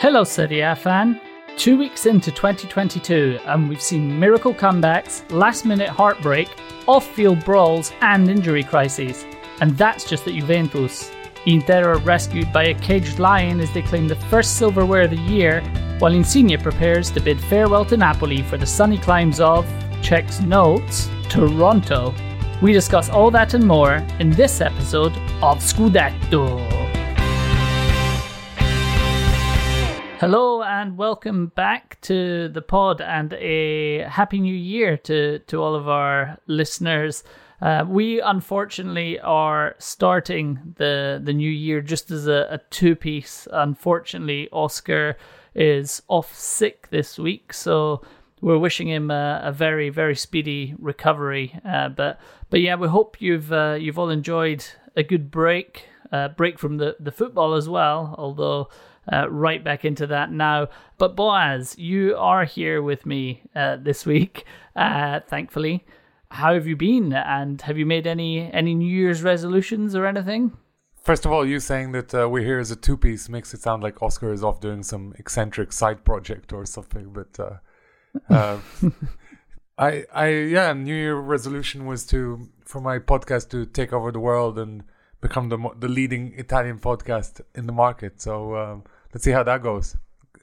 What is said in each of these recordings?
Hello, Serie A fan. Two weeks into 2022, and we've seen miracle comebacks, last minute heartbreak, off field brawls, and injury crises. And that's just at Juventus. Inter are rescued by a caged lion as they claim the first silverware of the year, while Insigne prepares to bid farewell to Napoli for the sunny climes of, checks notes, Toronto. We discuss all that and more in this episode of Scudetto. Hello and welcome back to the pod and a happy new year to, to all of our listeners. Uh, we unfortunately are starting the the new year just as a, a two piece. Unfortunately, Oscar is off sick this week, so we're wishing him a, a very very speedy recovery. Uh, but but yeah, we hope you've uh, you've all enjoyed a good break, uh, break from the the football as well. Although uh, right back into that now. But Boaz, you are here with me uh, this week, uh, thankfully. How have you been? And have you made any any New Year's resolutions or anything? First of all, you saying that uh, we're here as a two piece makes it sound like Oscar is off doing some eccentric side project or something. But uh, uh, I, I, yeah, New Year resolution was to for my podcast to take over the world and become the the leading Italian podcast in the market. So um, let's see how that goes.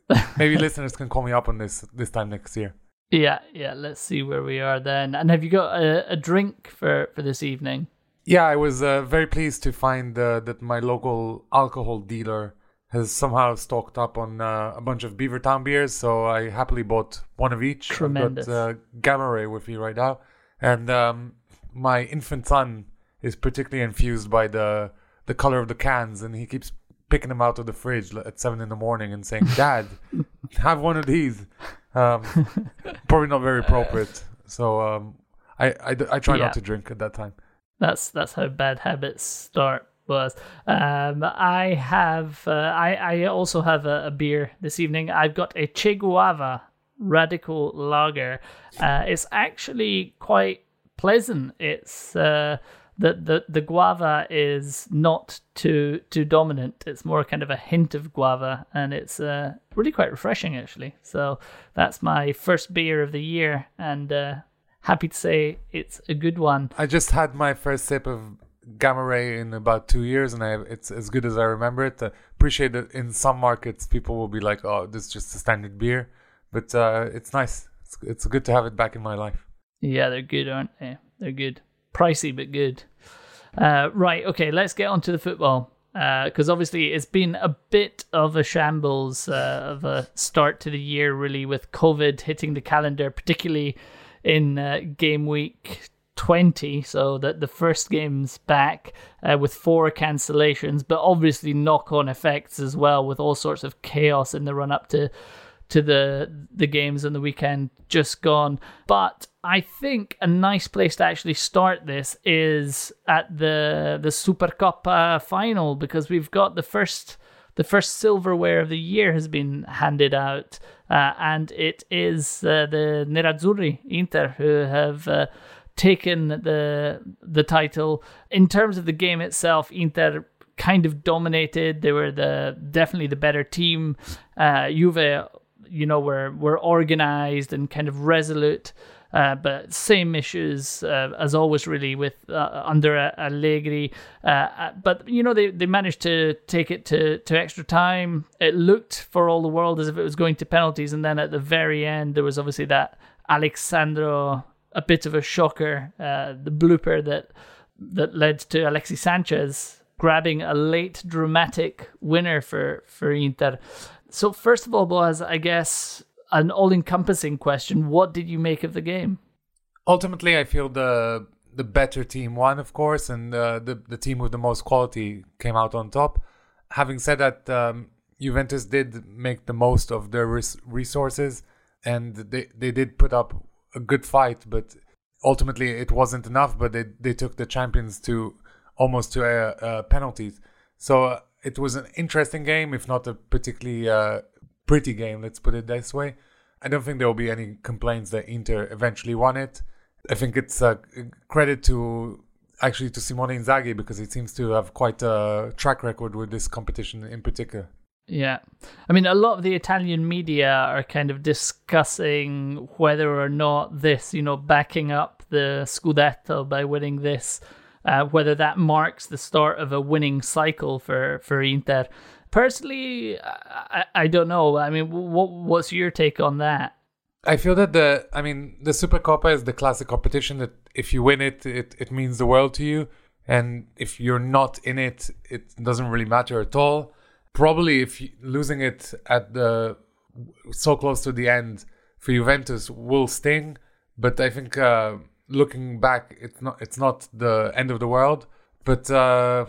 Maybe listeners can call me up on this this time next year. Yeah, yeah. Let's see where we are then. And have you got a, a drink for for this evening? Yeah, I was uh, very pleased to find uh, that my local alcohol dealer has somehow stocked up on uh, a bunch of Beavertown beers. So I happily bought one of each. Tremendous. I've got uh, Gamma Ray with me right now, and um, my infant son is particularly infused by the the color of the cans, and he keeps picking them out of the fridge at seven in the morning and saying, "Dad, have one of these." Um, probably not very appropriate. So um, I, I, I try Yeah. not to drink at that time. That's that's how bad habits start. Was um, I have uh, I I also have a, a beer this evening. I've got a Che Guava Radical Lager. Uh, it's actually quite pleasant. It's uh, the the the guava is not too too dominant. It's more kind of a hint of guava, and it's uh, really quite refreshing actually. So that's my first beer of the year, and uh, happy to say it's a good one. I just had my first sip of Gamma Ray in about two years, and I, it's as good as I remember it. Uh, appreciate that in some markets people will be like, "Oh, this is just a standard beer," but uh, it's nice. It's, it's good to have it back in my life. Yeah, they're good, aren't they? They're good. Pricey, but good. Uh, right, okay, let's get on to the football. Because obviously it's been a bit of a shambles uh, of a start to the year, really, with COVID hitting the calendar, particularly in uh, game week 20. So that the first game's back uh, with four cancellations, but obviously knock on effects as well, with all sorts of chaos in the run up to to the the games on the weekend just gone. But I think a nice place to actually start this is at the the Supercoppa final because we've got the first the first silverware of the year has been handed out, uh, and it is uh, the Nerazzurri Inter who have. Uh, taken the the title in terms of the game itself Inter kind of dominated they were the definitely the better team uh Juve you know we're we're organized and kind of resolute uh, but same issues uh, as always really with uh, under uh, Allegri. Uh, uh, but you know they, they managed to take it to, to extra time. It looked for all the world as if it was going to penalties and then at the very end there was obviously that Alex Sandro a bit of a shocker the blooper that that led to Alexis Sanchez grabbing a late dramatic winner for for Inter so first of all, Boaz, I guess an all-encompassing question: What did you make of the game? Ultimately, I feel the the better team won, of course, and uh, the the team with the most quality came out on top. Having said that, um, Juventus did make the most of their res- resources, and they they did put up a good fight, but ultimately it wasn't enough. But they they took the champions to almost to uh, uh, penalties. So uh, it was an interesting game, if not a particularly uh, pretty game. Let's put it this way. I don't think there will be any complaints that Inter eventually won it. I think it's a credit to actually to Simone Inzaghi because he seems to have quite a track record with this competition in particular. Yeah. I mean, a lot of the Italian media are kind of discussing whether or not this, you know, backing up the Scudetto by winning this, uh, whether that marks the start of a winning cycle for, for Inter. Personally, I, I don't know. I mean, what, what's your take on that? I feel that the, I mean, the Supercoppa is the classic competition that if you win it, it, it means the world to you. And if you're not in it, it doesn't really matter at all probably if you, losing it at the so close to the end for Juventus will sting, but I think uh, looking back, it's not it's not the end of the world. But uh,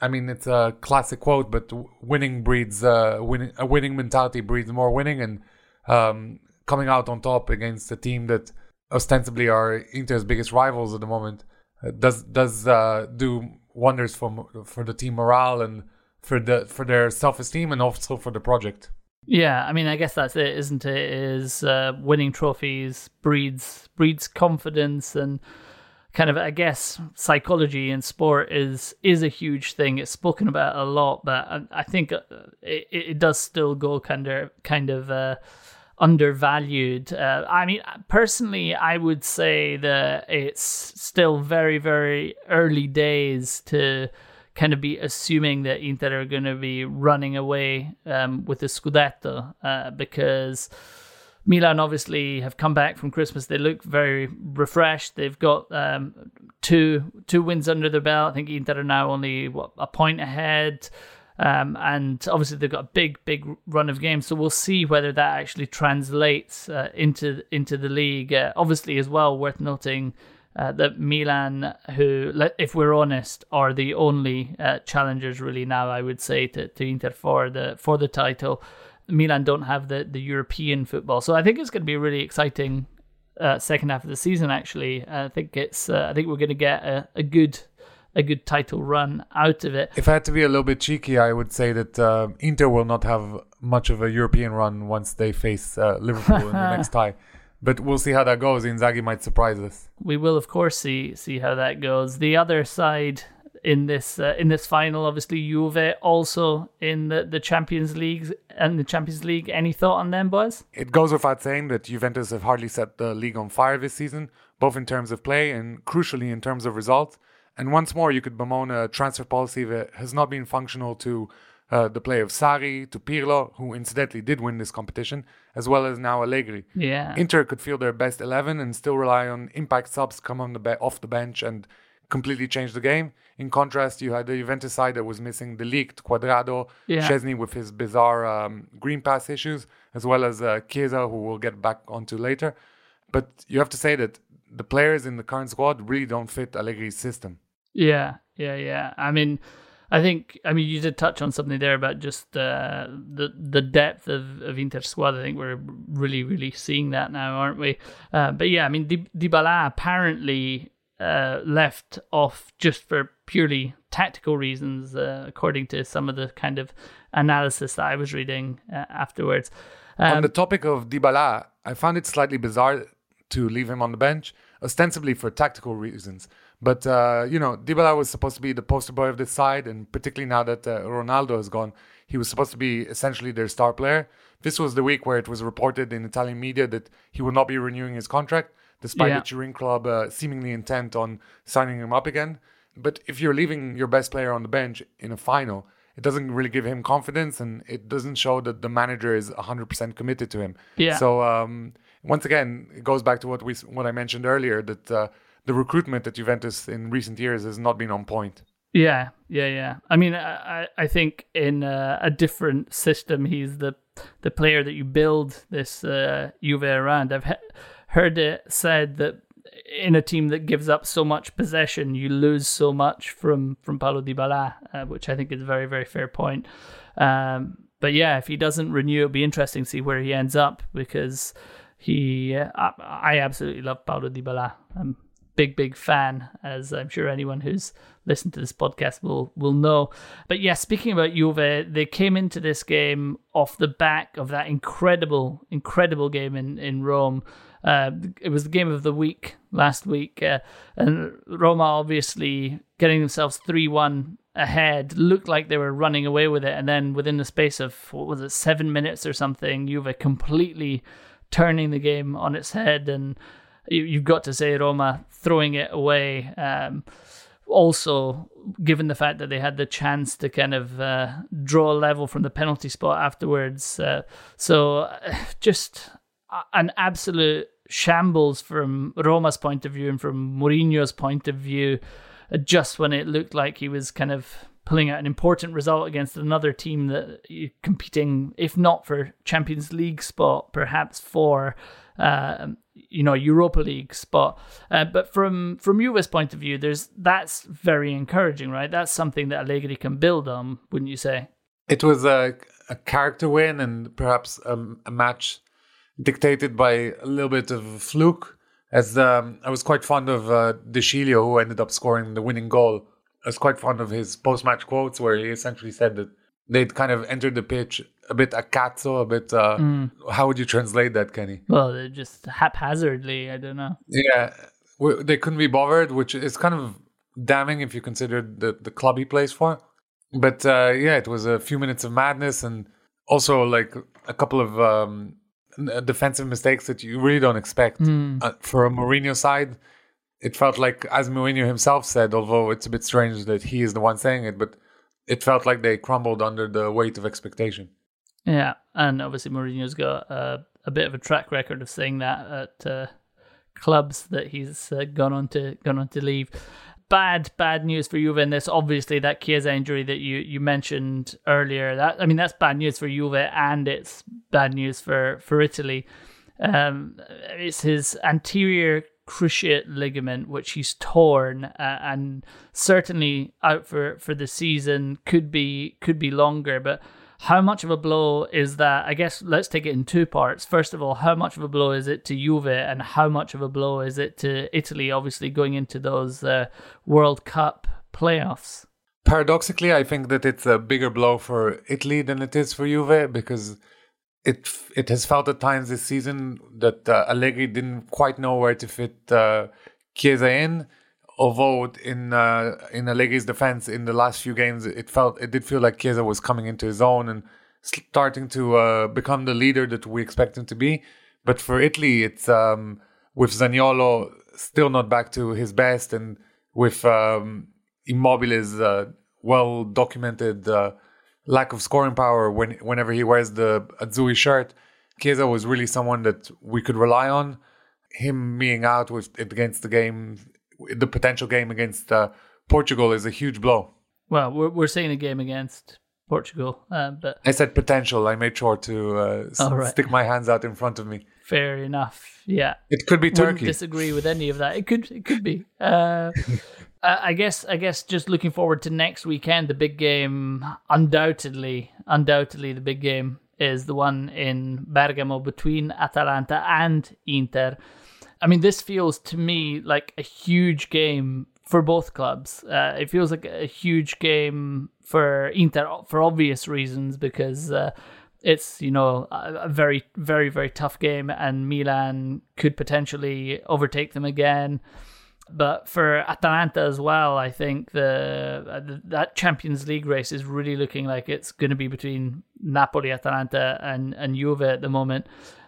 I mean, it's a classic quote. But winning breeds uh, winning. A winning mentality breeds more winning, and um, coming out on top against a team that ostensibly are Inter's biggest rivals at the moment uh, does does uh, do wonders for for the team morale and for the for their self esteem and also for the project. Yeah, I mean, I guess that's it, isn't it? Is uh, winning trophies breeds breeds confidence and kind of, I guess, psychology in sport is is a huge thing. It's spoken about a lot, but I, think uh, it, it does still go kind of kind of uh, undervalued. Uh, I mean, personally, I would say that it's still very very early days to kind of be assuming that Inter are going to be running away um, with the Scudetto uh, because Milan obviously have come back from Christmas. They look very refreshed. They've got um, two two wins under their belt. I think Inter are now only what, a point ahead. Um, and obviously they've got a big, big run of games, so we'll see whether that actually translates uh, into into the league. Uh, obviously, as well, worth noting uh, that Milan, who, if we're honest, are the only uh, challengers really now, I would say, to, to Inter for the for the title. Milan don't have the, the European football, so I think it's going to be a really exciting uh, second half of the season. Actually, I think it's uh, I think we're going to get a, a good a good title run out of it. If I had to be a little bit cheeky, I would say that uh, Inter will not have much of a European run once they face uh, Liverpool in the next tie but we'll see how that goes. Inzaghi might surprise us. We will, of course, see see how that goes. The other side in this uh, in this final, obviously, Juve also in the, the Champions League and the Champions League. Any thought on them, Boaz? It goes without saying that Juventus have hardly set the league on fire this season, both in terms of play and crucially in terms of results. And once more, you could bemoan a transfer policy that has not been functional to uh, the play of Sarri to Pirlo, who incidentally did win this competition, as well as now Allegri. Yeah. Inter could field their best 11 and still rely on impact subs come on the be- off the bench and completely change the game. In contrast, you had the Juventus side that was missing De Ligt Cuadrado, yeah. Szczesny with his bizarre um, green pass issues, as well as uh, Chiesa, who we'll get back onto later. But you have to say that the players in the current squad really don't fit Allegri's system. Yeah, yeah, yeah. I mean, I think I mean you did touch on something there about just uh, the the depth of, of Inter squad. I think we're really really seeing that now, aren't we? Uh, but yeah, I mean Di- Dybala apparently uh, left off just for purely tactical reasons, uh, according to some of the kind of analysis that I was reading uh, afterwards. Um, on the topic of Dybala, I found it slightly bizarre to leave him on the bench, ostensibly for tactical reasons. But uh, you know, Dybala was supposed to be the poster boy of this side, and particularly now that uh, Ronaldo has gone, he was supposed to be essentially their star player. This was the week where it was reported in Italian media that he would not be renewing his contract, despite yeah. the Turin club uh, seemingly intent on signing him up again. But if you're leaving your best player on the bench in a final, it doesn't really give him confidence, and it doesn't show that the manager is 100% committed to him. Yeah. So um, once again, it goes back to what we what I mentioned earlier that uh, the recruitment at Juventus in recent years has not been on point. Yeah, yeah, yeah. I mean, I I think in a, a different system, he's the the player that you build this uh, Juve around. I've he- heard it said that in a team that gives up so much possession, you lose so much from from Paulo Dybala, uh, which I think is a very very fair point. Um, but yeah, if he doesn't renew, it'll be interesting to see where he ends up because he, uh, I, I absolutely love Paulo Dybala. I'm big big fan, as I'm sure anyone who's listened to this podcast will will know. But yeah, speaking about Juve, they came into this game off the back of that incredible incredible game in in Rome. Uh, it was the game of the week last week, uh, and Roma obviously getting themselves three one ahead looked like they were running away with it, and then within the space of what was it seven minutes or something, Juve completely turning the game on its head and you, have got to say Roma throwing it away. Um, also, given the fact that they had the chance to kind of uh, draw a level from the penalty spot afterwards, uh, so just an absolute shambles from Roma's point of view and from Mourinho's point of view. Just when it looked like he was kind of pulling out an important result against another team that competing, if not for Champions League spot, perhaps for uh, you know Europa League spot. Uh, but from from Juve's point of view, there's that's very encouraging, right? That's something that Allegri can build on, wouldn't you say? It was a, a character win and perhaps a, a match dictated by a little bit of a fluke. As um, I was quite fond of uh, De Sciglio, who ended up scoring the winning goal. I was quite fond of his post-match quotes, where he essentially said that they'd kind of entered the pitch a bit a cazzo, a bit. Uh, mm. How would you translate that, Kenny? Well, they're just haphazardly. I don't know. Yeah, they couldn't be bothered, which is kind of damning if you consider the the club he plays for. But uh, yeah, it was a few minutes of madness, and also like a couple of um, defensive mistakes that you really don't expect mm. uh, for a Mourinho side. It felt like, as Mourinho himself said, although it's a bit strange that he is the one saying it, but it felt like they crumbled under the weight of expectation. Yeah, and obviously Mourinho's got a, a bit of a track record of saying that at uh, clubs that he's uh, gone on to gone on to leave. Bad, bad news for Juve in this. Obviously, that Chiesa injury that you, you mentioned earlier. That I mean, that's bad news for Juve, and it's bad news for for Italy. Um, it's his anterior cruciate ligament, which he's torn, uh, and certainly out for for the season. Could be could be longer, but how much of a blow is that? I guess let's take it in two parts. First of all, how much of a blow is it to Juve, and how much of a blow is it to Italy? Obviously, going into those uh, World Cup playoffs. Paradoxically, I think that it's a bigger blow for Italy than it is for Juve because it it has felt at times this season that uh, Allegri didn't quite know where to fit uh, Chiesa in although in uh, in Allegri's defense in the last few games, it felt it did feel like Chiesa was coming into his own and starting to uh, become the leader that we expect him to be. But for Italy, it's um, with Zaniolo still not back to his best, and with um, Immobile's uh, well documented uh, lack of scoring power when whenever he wears the Azzurri shirt. Chiesa was really someone that we could rely on. Him being out with against the game the potential game against uh, Portugal is a huge blow. Well, we're we're saying a game against Portugal, uh, but I said potential. I made sure to uh, oh, right. stick my hands out in front of me. Fair enough. Yeah, it could be Turkey. Wouldn't disagree with any of that. It could. It could be. Uh, I guess. I guess. Just looking forward to next weekend, the big game. Undoubtedly, undoubtedly, the big game is the one in Bergamo between Atalanta and Inter. I mean, this feels to me like a huge game for both clubs. Uh, it feels like a huge game for Inter for obvious reasons because uh, it's you know a, very very very tough game and Milan could potentially overtake them again. But for Atalanta as well, I think the, uh, the that Champions League race is really looking like it's going to be between Napoli, Atalanta, and and Juve at the moment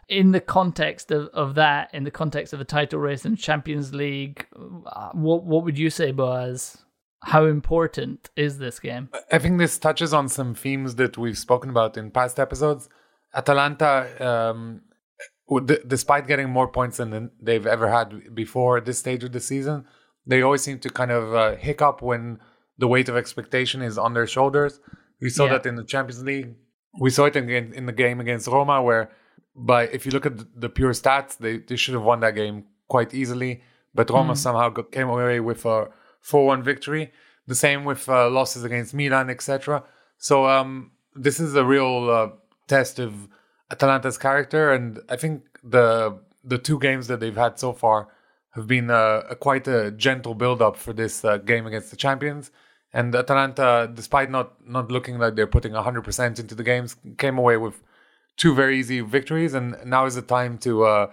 in the context of, of that, in the context of a title race and Champions League, uh, what what would you say, Boaz? How important is this game? I think this touches on some themes that we've spoken about in past episodes. Atalanta, um, despite getting more points than they've ever had before at this stage of the season, they always seem to kind of uh, hiccup when the weight of expectation is on their shoulders. We saw yeah. that in the Champions League. We saw it in, in the game against Roma, where but if you look at the pure stats, they, they should have won that game quite easily. but Roma somehow got, came away with a 4-1 victory. The same with uh, losses against Milan, etc. So um, this is a real uh, test of Atalanta's character, and I think the the two games that they've had so far have been uh, a quite a gentle build up for this uh, game against the champions. And Atalanta, despite not not looking like they're putting 100% into the games, came away with two very easy victories, and now is the time to uh,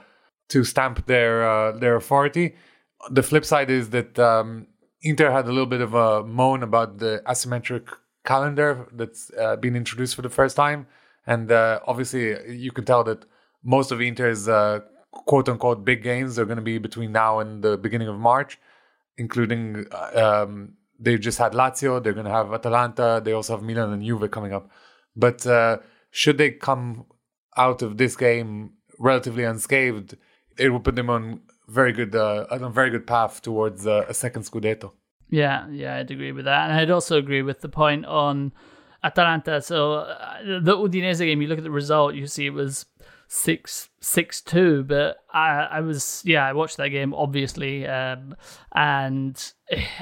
to stamp their uh, their authority. The flip side is that um, Inter had a little bit of a moan about the asymmetric calendar that's uh, been introduced for the first time, and uh, obviously you can tell that most of Inter's uh, quote unquote big games are going to be between now and the beginning of March, including uh, um, they just had Lazio, they're going to have Atalanta, they also have Milan and Juve coming up. But should they come out of this game relatively unscathed, it would put them on very good uh, on a very good path towards uh, a second scudetto. Yeah, yeah, I'd agree with that, and I'd also agree with the point on Atalanta. So uh, the Udinese game, you look at the result, you see it was six six two, but I I was yeah I watched that game obviously, um, and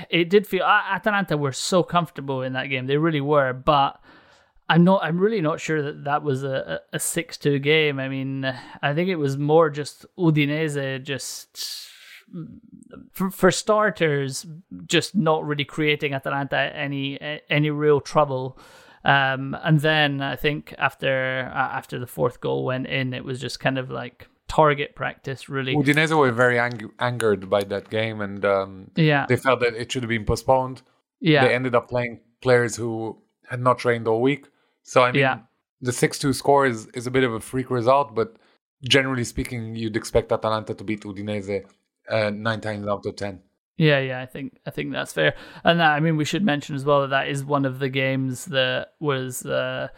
it did feel Atalanta were so comfortable in that game, they really were, but. I'm not. I'm really not sure that that was a a six two game. I mean, I think it was more just Udinese just for, for starters, just not really creating Atalanta any any real trouble. Um, and then I think after uh, after the fourth goal went in, it was just kind of like target practice, really. Udinese were very ang- angered by that game, and um, yeah, they felt that it should have been postponed. Yeah, they ended up playing players who had not trained all week. So I mean, yeah. the six-two score is is a bit of a freak result, but generally speaking, you'd expect Atalanta to beat Udinese uh, nine times out of ten. Yeah, yeah, I think I think that's fair. And that, I mean, we should mention as well that that is one of the games that was, uh,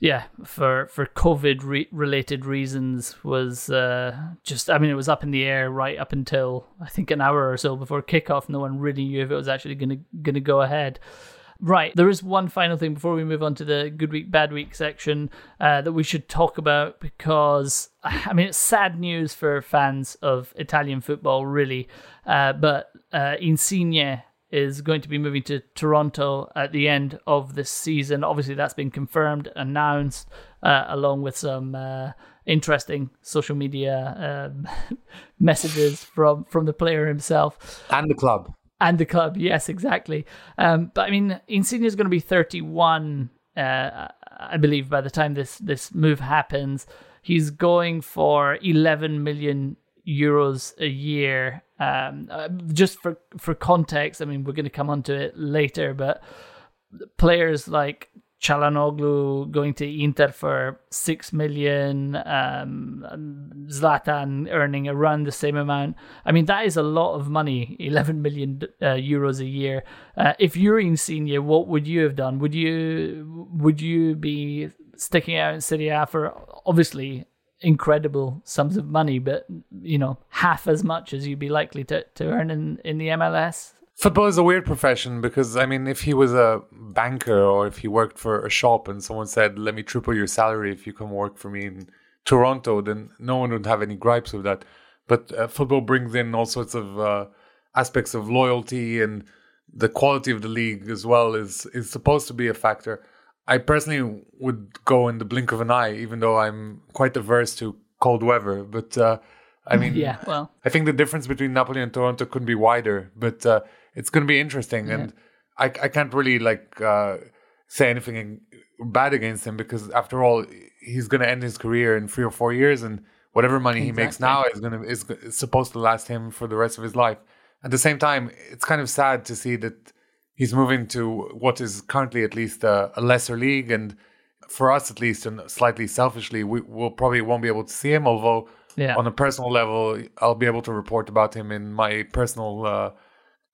yeah, for for COVID re- related reasons was uh, just. I mean, it was up in the air right up until I think an hour or so before kickoff. No one really knew if it was actually gonna gonna go ahead. Right, there is one final thing before we move on to the good week, bad week section uh, that we should talk about because, I mean, it's sad news for fans of Italian football, really. Uh, but uh, Insigne is going to be moving to Toronto at the end of this season. Obviously, that's been confirmed, announced, uh, along with some uh, interesting social media um, messages from, from the player himself and the club and the club. Yes, exactly. Um, but I mean, Insigne is going to be 31, uh, I believe, by the time this this move happens. He's going for 11 million euros a year. Um, uh, just for for context, I mean, we're going to come onto it later, but players like Calhanoglu going to Inter for six million, um, Zlatan earning around the same amount. I mean, that is a lot of money, eleven million uh, euros a year. Uh, if you're Insigne, what would you have done? Would you would you be sticking out in Serie A for obviously incredible sums of money, but you know half as much as you'd be likely to, to earn in, in the MLS? Football is a weird profession because I mean, if he was a banker or if he worked for a shop and someone said, "Let me triple your salary if you come work for me in Toronto," then no one would have any gripes with that. But uh, football brings in all sorts of uh, aspects of loyalty and the quality of the league as well is is supposed to be a factor. I personally would go in the blink of an eye, even though I'm quite averse to cold weather. But uh, I mean, yeah, well, I think the difference between Napoli and Toronto couldn't be wider. But uh, it's going to be interesting, yeah. and I I can't really like uh, say anything bad against him because after all, he's going to end his career in three or four years, and whatever money exactly. he makes now is going to is, is supposed to last him for the rest of his life. At the same time, it's kind of sad to see that he's moving to what is currently at least a, a lesser league, and for us at least, and slightly selfishly, we will probably won't be able to see him. Although yeah. on a personal level, I'll be able to report about him in my personal. Uh,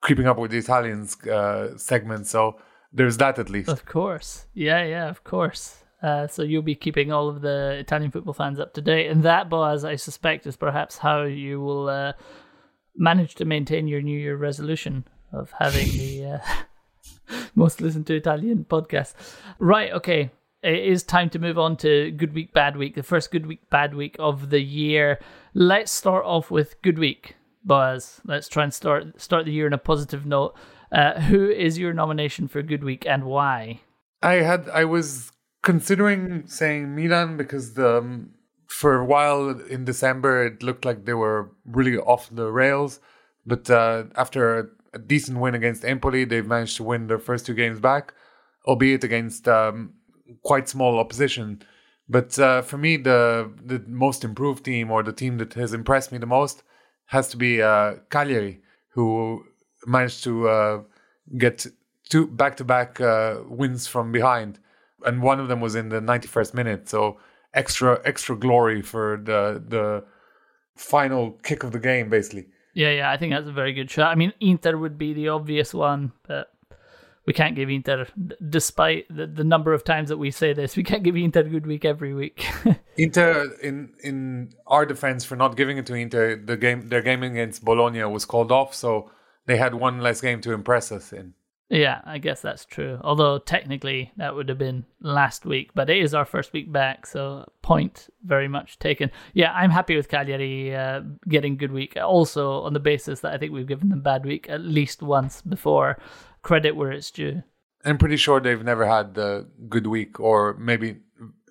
keeping up with the Italians uh, segment. So there's that at least. Of course. Yeah, yeah, of course. Uh, so you'll be keeping all of the Italian football fans up to date. And that, Boaz, I suspect, is perhaps how you will uh, manage to maintain your New Year resolution of having the uh, most listened to Italian podcast. Right, okay. It is time to move on to Good Week, Bad Week, the first Good Week, Bad Week of the year. Let's start off with Good Week Boaz, let's try and start start the year on a positive note. Uh, who is your nomination for Good Week and why? I had I was considering saying Milan because the um, for a while in December it looked like they were really off the rails, but uh, after a, a, decent win against Empoli, they've managed to win their first two games back, albeit against um, quite small opposition. But uh, for me, the the most improved team or the team that has impressed me the most has to be uh, Cagliari, who managed to uh, get two back to back wins from behind, and one of them was in the 91st minute. So extra extra glory for the the final kick of the game, basically. Yeah, yeah, I think that's a very good shot. I mean, Inter would be the obvious one, but we can't give Inter, despite the, the number of times that we say this, we can't give Inter a good week every week. Inter, in in our defense for not giving it to Inter, the game their game against Bologna was called off, so they had one less game to impress us in. Yeah, I guess that's true. Although technically that would have been last week, but it is our first week back, so point very much taken. Yeah, I'm happy with Cagliari uh, getting good week. Also on the basis that I think we've given them bad week at least once before credit where it's due. I'm pretty sure they've never had the good week, or maybe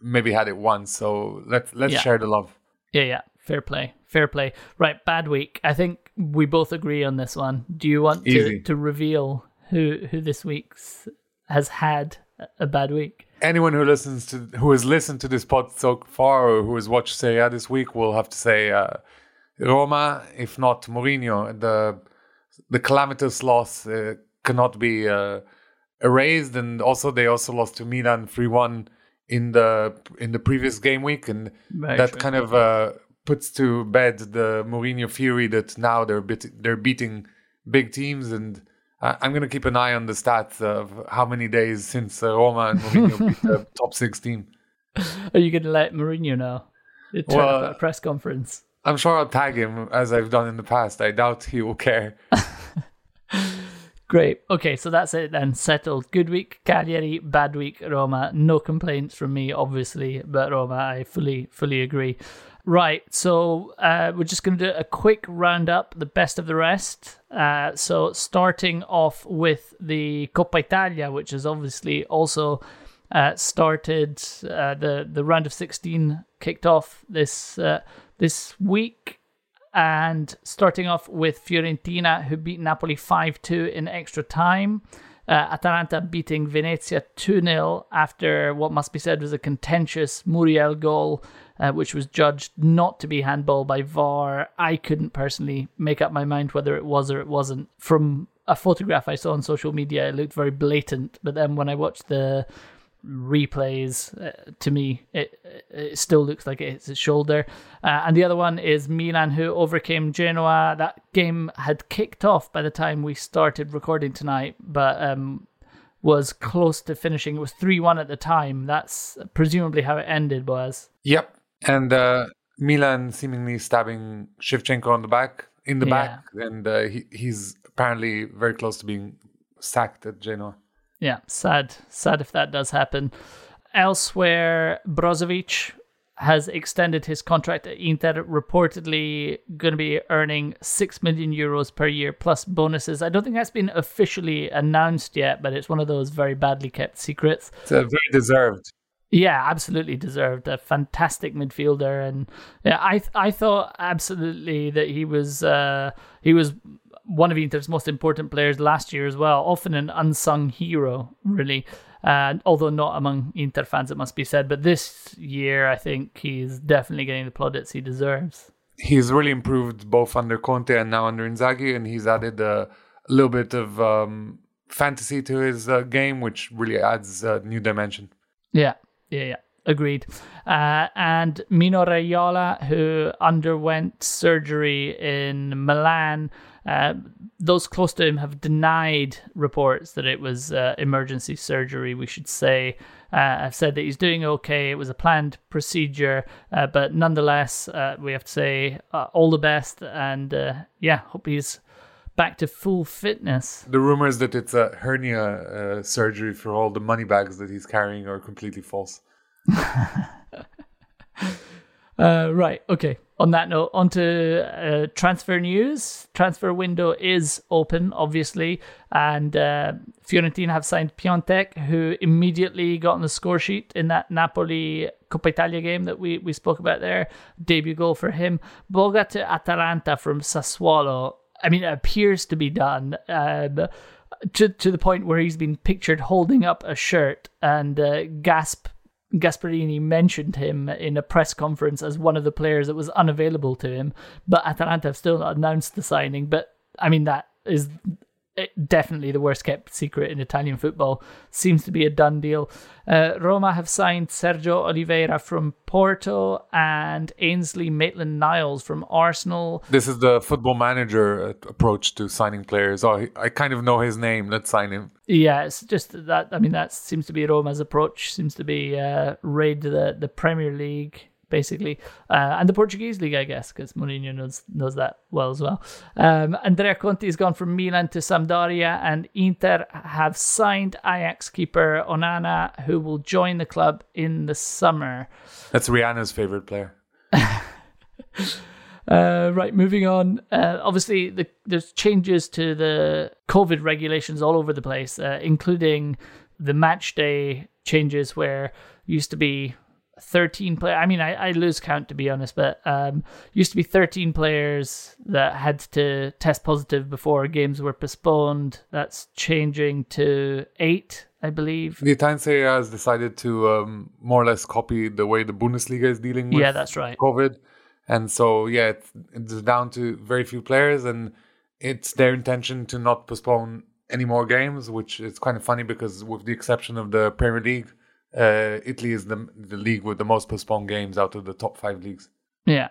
maybe had it once. So let's let's yeah. share the love. Yeah, yeah. Fair play. Fair play. Right, bad week. I think we both agree on this one. Do you want to, to reveal who who this week's has had a bad week? Anyone who listens to who has listened to this pod so far or who has watched Serie A this week will have to say uh, Roma, if not Mourinho. The the calamitous loss uh, cannot be uh, erased. And also, they also lost to Milan three one in the in the previous game week, and Very that true. kind of uh, puts to bed the Mourinho theory that now they're bit, they're beating big teams. And I'm going to keep an eye on the stats of how many days since uh, Roma and Mourinho beat the top six team. Are you going to let Mourinho know? Turn well, up at a press conference. I'm sure I'll tag him as I've done in the past. I doubt he will care. Great. Okay, so that's it then. Settled. Good week, Cagliari. Bad week, Roma. No complaints from me, obviously, but Roma, I fully, fully agree. Right, so uh, we're just going to do a quick roundup, the best of the rest. Uh, so starting off with the Coppa Italia, which is obviously also uh, started. Uh, the the round of sixteen kicked off this uh, this week and starting off with Fiorentina, who beat Napoli 5 2 in extra time. Uh, Atalanta beating Venezia 2 0 after what must be said was a contentious Muriel goal, uh, which was judged not to be handball by VAR. I couldn't personally make up my mind whether it was or it wasn't. From a photograph I saw on social media, it looked very blatant, but then when I watched the replays, uh, to me, it, it still looks like it hits his shoulder. Uh, and the other one is Milan, who overcame Genoa. That game had kicked off by the time we started recording tonight, but um, was close to finishing. It was 3 1 at the time. That's presumably how it ended, was. Yep. And uh, Milan seemingly stabbing Shevchenko on the back, in the yeah. back, and uh, he, he's apparently very close to being sacked at Genoa. Yeah, sad. Sad if that does happen. Elsewhere, Brozovic has extended his contract at Inter, reportedly going to be earning 6 million euros per year plus bonuses. I don't think that's been officially announced yet, but it's one of those very badly kept secrets. It's uh, very deserved. Yeah, absolutely deserved. A fantastic midfielder, and yeah, I I thought absolutely that he was uh, he was one of Inter's most important players last year as well. Often an unsung hero, really. Uh, although not among Inter fans, it must be said. But this year, I think he's definitely getting the plaudits he deserves. He's really improved both under Conte and now under Inzaghi, and he's added a, a little bit of um, fantasy to his uh, game, which really adds a new dimension. Yeah, yeah, yeah. Agreed. Uh, and Mino Raiola, who underwent surgery in Milan, uh, those close to him have denied reports that it was uh, emergency surgery, we should say. Uh, have said that he's doing okay. It was a planned procedure, uh, but nonetheless, uh, we have to say uh, all the best. And yeah, hope he's back to full fitness. The rumors that it's a hernia surgery for all the money bags that he's carrying are completely false. right, okay. on that note, onto uh, transfer news. Transfer window is open, obviously, and uh, Fiorentina have signed Piątek, who immediately got on the score sheet in that Napoli Coppa Italia game that we, we spoke about there. Debut goal for him. Boga to Atalanta from Sassuolo. I mean, appears to be done. Um, to to the point where he's been pictured holding up a shirt and uh, gasp Gasperini mentioned him in a press conference as one of the players that was unavailable to him, but Atalanta have still not announced the signing. But I mean, that is definitely the worst kept secret in Italian football. Seems to be a done deal. Uh, Roma have signed Sergio Oliveira from Porto and Ainsley Maitland Niles from Arsenal. This is the football manager uh, approach to signing players. Oh, I kind of know his name. Let's sign him. Yeah, it's just that. I mean, that seems to be Roma's approach. Seems to be uh, raid the the Premier League basically, uh, and the Portuguese league, I guess, because Mourinho knows knows that well as well. Um, Andrea Conti has gone from Milan to Sampdoria, and Inter have signed Ajax keeper Onana, who will join the club in the summer. That's Rihanna's favorite player. Uh, right, moving on. Uh, obviously, the, there's changes to the COVID regulations all over the place, uh, including the match day changes where used to be 13 player i mean I, I lose count to be honest but um used to be 13 players that had to test positive before games were postponed. That's changing to eight i believe. The italian serie has decided to um, more or less copy the way the bundesliga is dealing with yeah that's right. Covid. And so yeah it's, it's down to very few players and it's their intention to not postpone any more games which is kind of funny because with the exception of the premier league uh, Italy is the the league with the most postponed games out of the top five leagues. Yeah.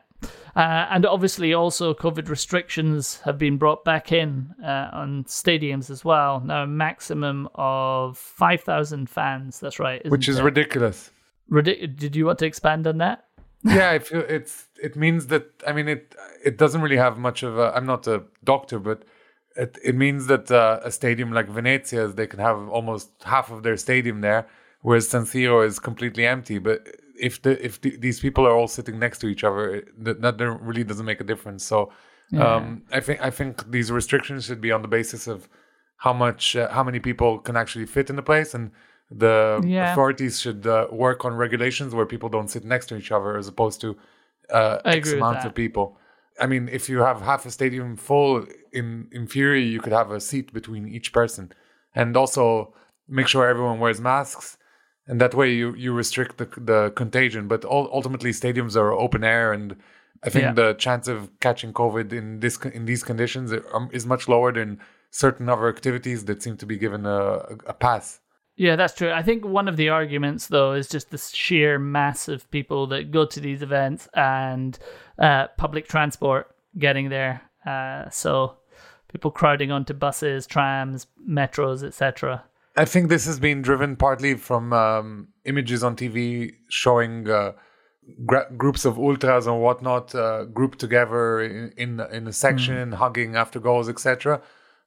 Uh, and obviously, also COVID restrictions have been brought back in uh, on stadiums as well. Now, a maximum of five thousand fans. That's right, which is it? ridiculous. Ridic- Did you want to expand on that? yeah, I feel it's it means that I mean it it doesn't really have much of a. I'm not a doctor, but it it means that uh, a stadium like Venezia, they can have almost half of their stadium there whereas San Siro is completely empty. But if the if the, these people are all sitting next to each other, that, that really doesn't make a difference. So yeah. um, I think I think these restrictions should be on the basis of how much uh, how many people can actually fit in the place and the yeah. authorities should uh, work on regulations where people don't sit next to each other as opposed to uh, x amount of people i mean if you have half a stadium full in in theory you could have a seat between each person and also make sure everyone wears masks and that way you you restrict the the contagion. But ultimately, stadiums are open air, and I think yeah. the chance of catching COVID in this in these conditions um, is much lower than certain other activities that seem to be given a, a pass. Yeah, that's true. I think one of the arguments, though, is just the sheer mass of people that go to these events and uh, public transport getting there. Uh, so people crowding onto buses, trams, metros, etc. I think this has been driven partly from um, images on TV showing uh, gra- groups of ultras and whatnot uh, grouped together in in, in a section, mm. hugging after goals, etc.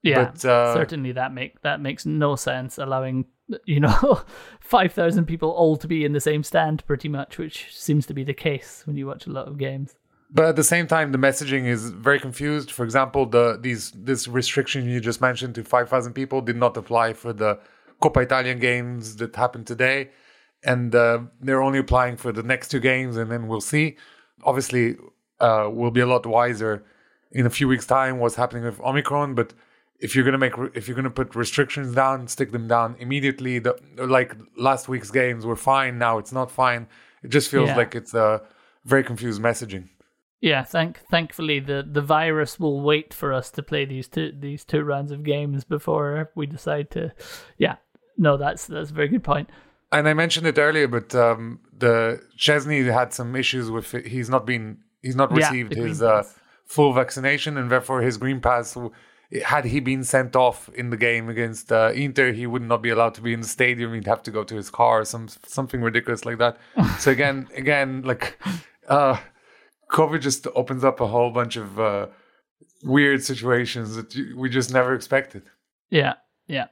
Yeah, but, uh, certainly that make that makes no sense. Allowing you know five thousand people all to be in the same stand, pretty much, which seems to be the case when you watch a lot of games. But at the same time, the messaging is very confused. For example, the these this restriction you just mentioned to five thousand people did not apply for the Coppa Italian games that happened today, and uh, they're only applying for the next two games, and then we'll see. Obviously, uh, we'll be a lot wiser in a few weeks' time what's happening with Omicron, but if you're gonna make if you're gonna put restrictions down, stick them down immediately. The, like last week's games were fine, now it's not fine. It just feels yeah. like it's a very confused messaging. Yeah, thank thankfully the, the virus will wait for us to play these two these two rounds of games before we decide to yeah, no, that's that's a very good point. And I mentioned it earlier, but um, the Szczesny had some issues with it. He's not been he's not received yeah, his uh, full vaccination, and therefore his green pass. Had he been sent off in the game against uh, Inter, he would not be allowed to be in the stadium. He'd have to go to his car, some something ridiculous like that. so again, again, like uh, COVID just opens up a whole bunch of uh, weird situations that we just never expected. Yeah, yeah.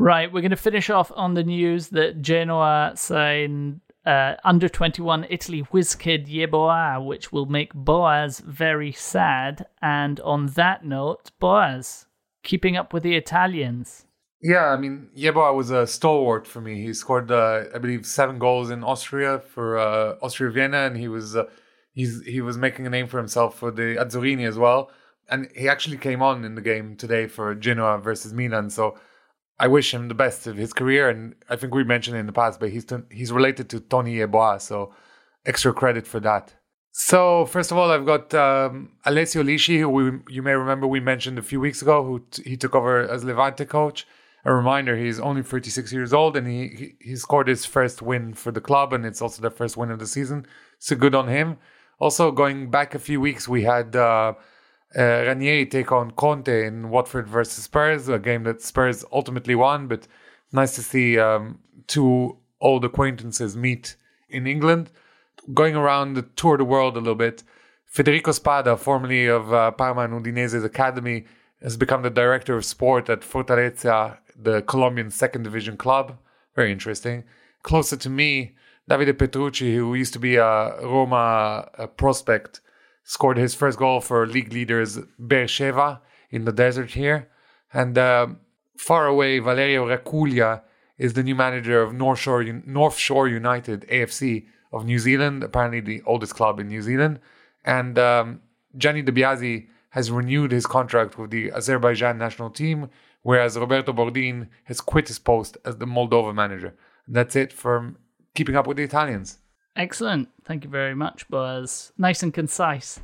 Right, we're going to finish off on the news that Genoa signed uh, under 21 Italy whiz kid Yeboah, which will make Boaz very sad. And on that note, Boaz, keeping up with the Italians. Yeah, I mean, Yeboah was a stalwart for me. He scored, uh, I believe, seven goals in Austria for uh, Austria Vienna, and he was uh, he's he was making a name for himself for the Azzurrini as well. And he actually came on in the game today for Genoa versus Milan. So I wish him the best of his career. And I think we mentioned in the past, but he's he's related to Tony Yeboah, so extra credit for that. So first of all, I've got um, Alessio Lisci, who we, you may remember we mentioned a few weeks ago, who t- he took over as Levante coach a reminder he's only 36 years old and he, he, he scored his first win for the club and it's also the first win of the season so good on him also going back a few weeks we had uh, uh, Ranieri take on Conte in Watford versus Spurs a game that Spurs ultimately won but nice to see um, two old acquaintances meet in England going around the tour of the world a little bit Federico Spada formerly of uh, Parma and Udinese's academy has become the director of sport at Fortaleza the Colombian second division club. Very interesting. Closer to me, Davide Petrucci, who used to be a Roma a prospect, scored his first goal for league leaders Beersheva in the desert here. And uh, far away, Valerio Reculia is the new manager of North Shore, North Shore United AFC of New Zealand, apparently the oldest club in New Zealand. And um, Gianni De Biasi has renewed his contract with the Azerbaijan national team, whereas Roberto Bordin has quit his post as the Moldova manager. That's it from keeping up with the Italians. Excellent. Thank you very much, Buzz. Nice and concise.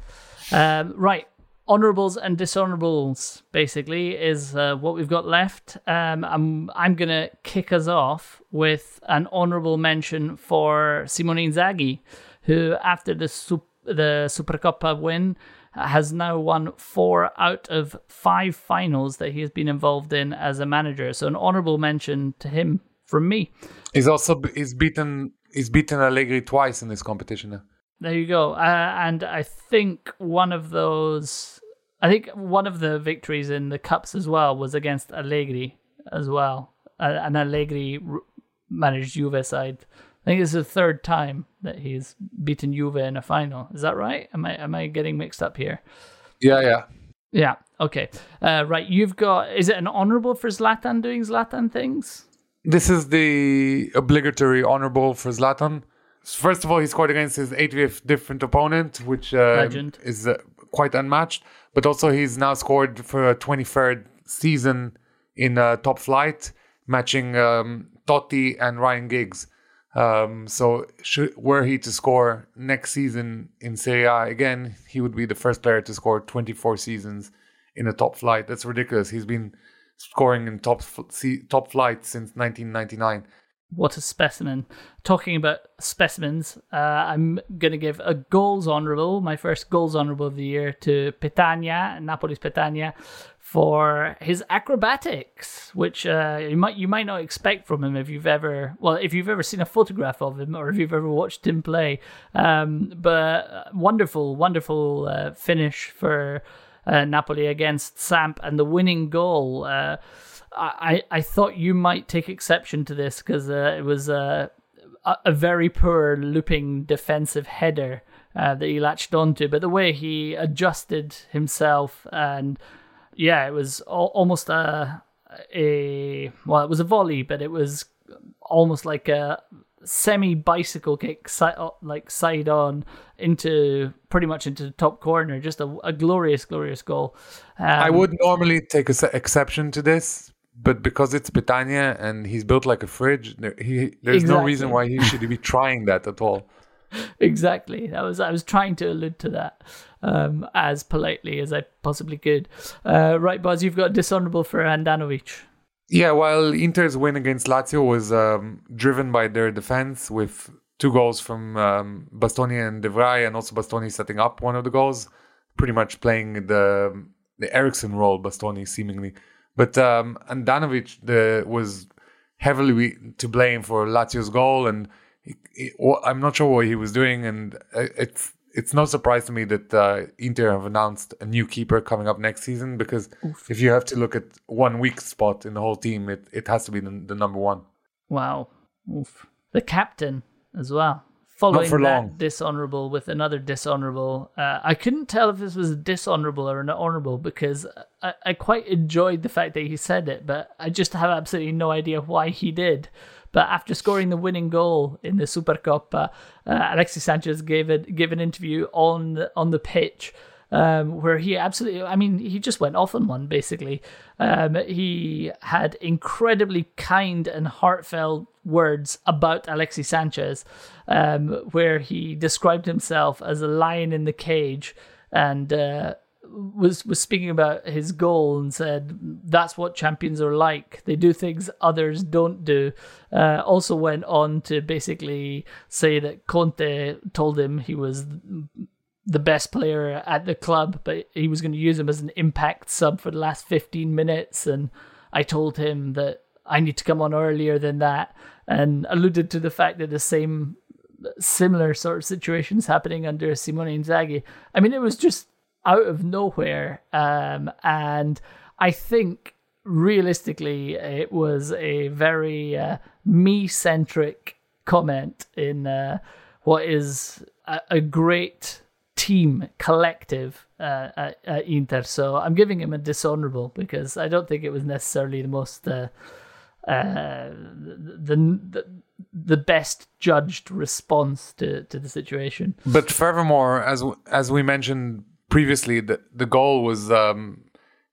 Um, right. Honorables and dishonorables, basically, is uh, what we've got left. Um, I'm I'm gonna kick us off with an honorable mention for Simone Inzaghi, who after the Sup- the Supercoppa win has now won four out of five finals that he has been involved in as a manager. So an honourable mention to him from me. He's also he's beaten he's beaten Allegri twice in this competition. There you go. Uh, and I think one of those, I think one of the victories in the cups as well was against Allegri as well. Uh, an Allegri managed Juve side. I think it's the third time that he's beaten Juve in a final. Is that right? Am I am I getting mixed up here? Yeah, yeah. Yeah. Okay. Uh, right. You've got. Is it an honourable for Zlatan doing Zlatan things? This is the obligatory honourable for Zlatan. First of all, he scored against his 80th different opponent, which uh, is uh, quite unmatched. But also, he's now scored for a 23rd season in uh, top flight, matching um, Totti and Ryan Giggs. Um, so, should, were he to score next season in Serie A again, he would be the first player to score 24 seasons in a top flight. That's ridiculous. He's been scoring in top top flight since 1999. What a specimen. Talking about specimens, uh, I'm going to give a goals honourable, my first goals honourable of the year, to Petagna, Napoli's Petagna, for his acrobatics, which uh, you might you might not expect from him if you've ever well if you've ever seen a photograph of him or if you've ever watched him play. Um, but uh, wonderful, wonderful uh, finish for uh, Napoli against Samp and the winning goal. Uh, I I thought you might take exception to this because uh, it was a a very poor looping defensive header. that he latched onto, but the way he adjusted himself and yeah, it was al- almost a a well, it was a volley, but it was almost like a semi bicycle kick, si- uh, like side on into pretty much into the top corner. Just a, a glorious, glorious goal. Um, I would normally take an exception to this, but because it's Petagna and he's built like a fridge, there, he, there's exactly. no reason why he should be trying that at all. exactly. That was I was trying to allude to that um, as politely as I possibly could. Uh, right, Buzz, you've got dishonorable for Handanovic. Yeah, while Inter's win against Lazio was um, driven by their defense with two goals from um, Bastoni and De Vrij, and also Bastoni setting up one of the goals, pretty much playing the the Eriksen role, Bastoni seemingly. But um, Handanovic the, was heavily to blame for Lazio's goal, and he, he, I'm not sure what he was doing, and uh, it's it's no surprise to me that uh, Inter have announced a new keeper coming up next season because Oof. if you have to look at one weak spot in the whole team, it, it has to be the, the number one. Wow. Oof. The captain. as well. Following for that long. dishonorable with another dishonorable, uh, I couldn't tell if this was a dishonorable or an honorable because I, I quite enjoyed the fact that he said it, but I just have absolutely no idea why he did. But after scoring the winning goal in the Supercoppa, uh, Alexis Sanchez gave it gave an interview on the, on the pitch um, where he absolutely, I mean, he just went off on one basically. Um, he had incredibly kind and heartfelt words about Alexis Sanchez, um, where he described himself as a lion in the cage and uh, was was speaking about his goal and said that's what champions are like. They do things others don't do. Uh, also went on to basically say that Conte told him he was the best player at the club, but he was going to use him as an impact sub for the last 15 minutes. And I told him that I need to come on earlier than that, and alluded to the fact that the same similar sort of situations happening under Simone Inzaghi. I mean, it was just out of nowhere, um, and I think realistically, it was a very uh, me-centric comment in uh, what is a, a great team collective uh, at, at, Inter. So I'm giving him a dishonorable because I don't think it was necessarily the most uh, uh, the, the the best judged response to, to the situation. But furthermore, as as we mentioned previously, the the goal was. Um,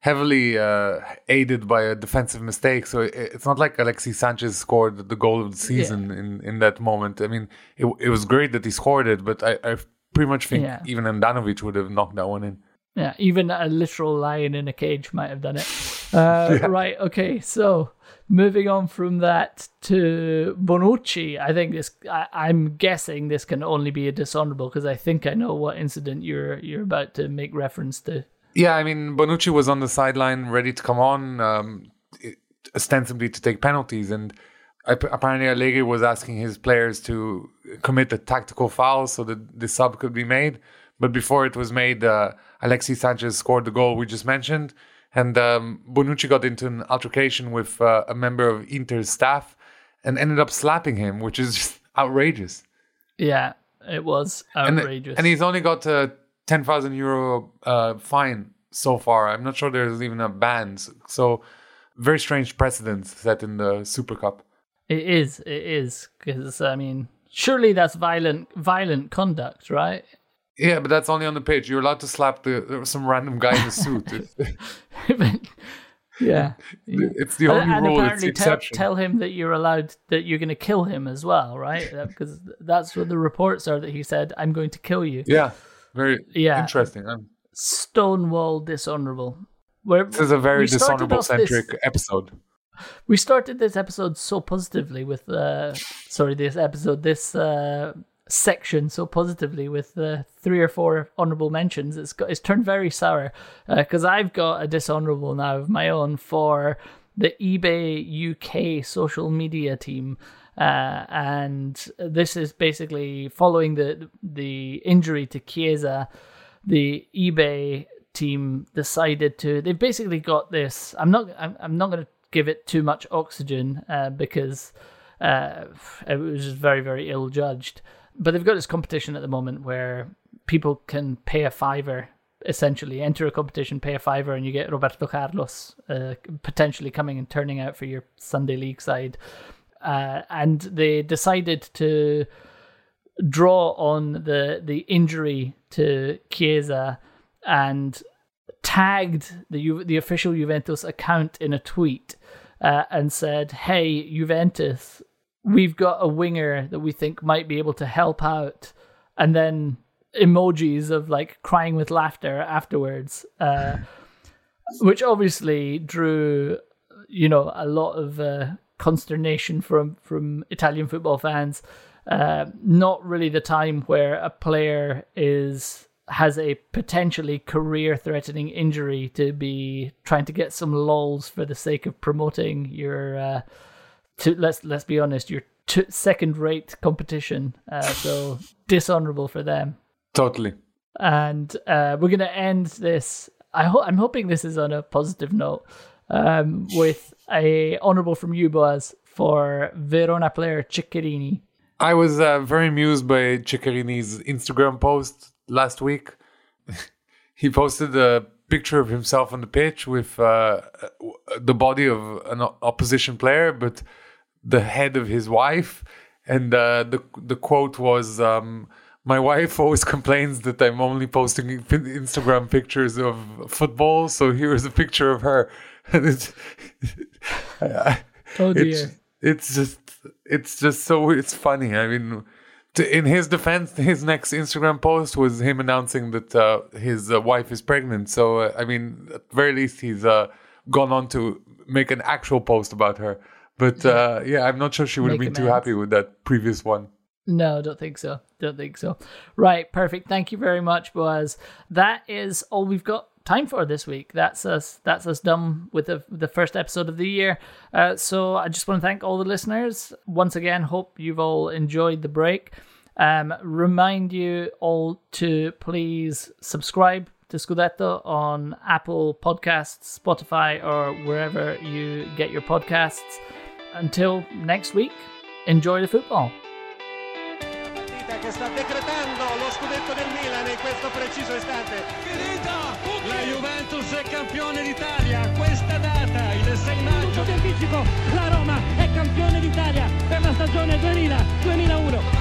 heavily uh, aided by a defensive mistake. So it, it's not like Alexis Sanchez scored the goal of the season yeah. in, in that moment. I mean, it, it was great that he scored it, but I, I pretty much think yeah. even Handanovic would have knocked that one in. Yeah, even a literal lion in a cage might have done it. Uh, yeah. Right, okay, so moving on from that to Bonucci, I think this. I, am guessing this can only be a dishonorable because I think I know what incident you're you're about to make reference to. Yeah, I mean Bonucci was on the sideline, ready to come on, um, ostensibly to take penalties, and apparently Allegri was asking his players to commit a tactical foul so that the sub could be made. But before it was made, uh, Alexis Sanchez scored the goal we just mentioned, and um, Bonucci got into an altercation with uh, a member of Inter's staff and ended up slapping him, which is just outrageous. Yeah, it was outrageous. And, and he's only got a 10,000 euro uh, fine so far. I'm not sure there's even a ban. So, very strange precedent set in the Super Cup. It is. It is because I mean, surely that's violent, violent conduct, right? Yeah, but that's only on the pitch. You're allowed to slap the some random guy in a suit. yeah, it's the only and, rule. apparently, tell, tell, him that you're allowed that you're going to kill him as well, right? Because that's what the reports are. That he said, "I'm going to kill you." Yeah, very yeah. interesting. I'm... Stonewall dishonorable. Where, this is a very dishonorable centric this, episode we started this episode so positively with uh sorry this episode this uh section so positively with uh, three or four honorable mentions it's got it's turned very sour because uh, i've got a dishonorable now of my own for the ebay uk social media team uh, and this is basically following the the injury to Chiesa the ebay team decided to they've basically got this i'm not i'm, I'm not going to give it too much oxygen uh, because uh, it was just very, very ill judged. But they've got this competition at the moment where people can pay a fiver, essentially enter a competition, pay a fiver, and you get Roberto Carlos uh, potentially coming and turning out for your Sunday League side. Uh, and they decided to draw on the the injury to Chiesa and tagged the the official Juventus account in a tweet uh, and said, "Hey, Juventus, we've got a winger that we think might be able to help out," and then emojis of like crying with laughter afterwards, uh, which obviously drew, you know, a lot of uh, consternation from from Italian football fans. Uh, not really the time where a player is has a potentially career threatening injury to be trying to get some lols for the sake of promoting your uh, to let's let's be honest your t- second rate competition uh, so dishonorable for them. Totally. And uh, we're gonna end this I ho- I'm hoping this is on a positive note um, with a honorable from you Boaz for Verona player Ceccherini. I was uh, very amused by Ceccherini's Instagram post last week. he posted a picture of himself on the pitch with uh, the body of an opposition player, but the head of his wife. And uh, the the quote was, um, "My wife always complains that I'm only posting Instagram pictures of football, so here's a picture of her." And it's, oh dear. It's, it's just it's just so it's funny. I mean, to, in his defense, his next Instagram post was him announcing that uh, his uh, wife is pregnant. So uh, I mean, at very least, he's uh, gone on to make an actual post about her. But uh, yeah, I'm not sure she would have been too happy with that previous one. No, don't think so. Don't think so. Right, perfect. Thank you very much, Boaz. That is all we've got time for this week. That's us. That's us done with the the first episode of the year. Uh, so I just want to thank all the listeners once again. Hope you've all enjoyed the break. Um, remind you all to please subscribe to Scudetto on Apple Podcasts, Spotify, or wherever you get your podcasts. Until next week, enjoy the football. che sta decretando lo scudetto del Milan in questo preciso istante. Finita! La Juventus è campione d'Italia, questa data, il 6 maggio. La Roma è campione d'Italia per la stagione 2000-2001.